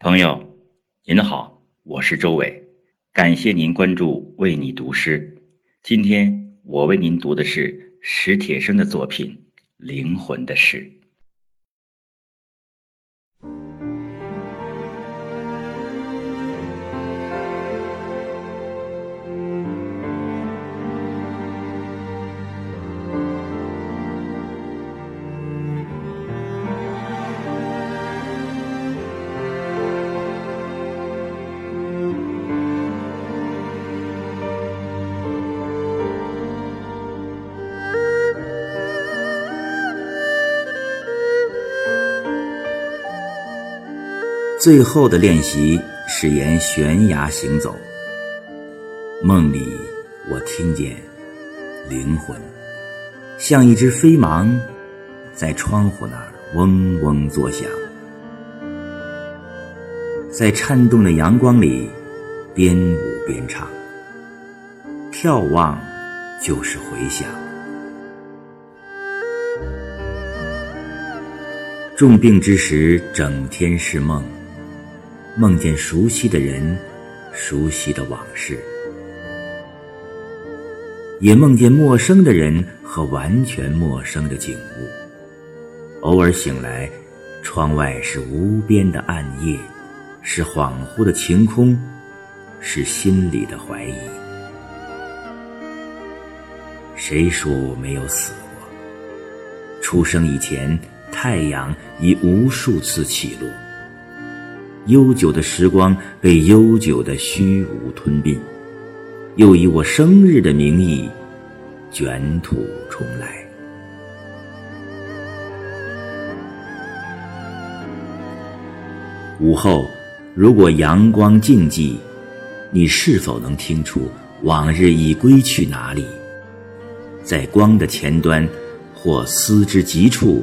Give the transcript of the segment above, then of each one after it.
朋友，您好，我是周伟，感谢您关注为你读诗。今天我为您读的是史铁生的作品《灵魂的诗》。最后的练习是沿悬崖行走。梦里，我听见灵魂像一只飞芒，在窗户那儿嗡嗡作响，在颤动的阳光里边舞边唱，眺望就是回响。重病之时，整天是梦。梦见熟悉的人，熟悉的往事，也梦见陌生的人和完全陌生的景物。偶尔醒来，窗外是无边的暗夜，是恍惚的晴空，是心里的怀疑。谁说我没有死过？出生以前，太阳已无数次起落。悠久的时光被悠久的虚无吞并，又以我生日的名义卷土重来。午后，如果阳光静寂，你是否能听出往日已归去哪里？在光的前端，或思之极处，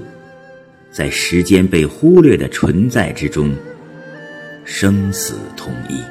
在时间被忽略的存在之中。生死同意。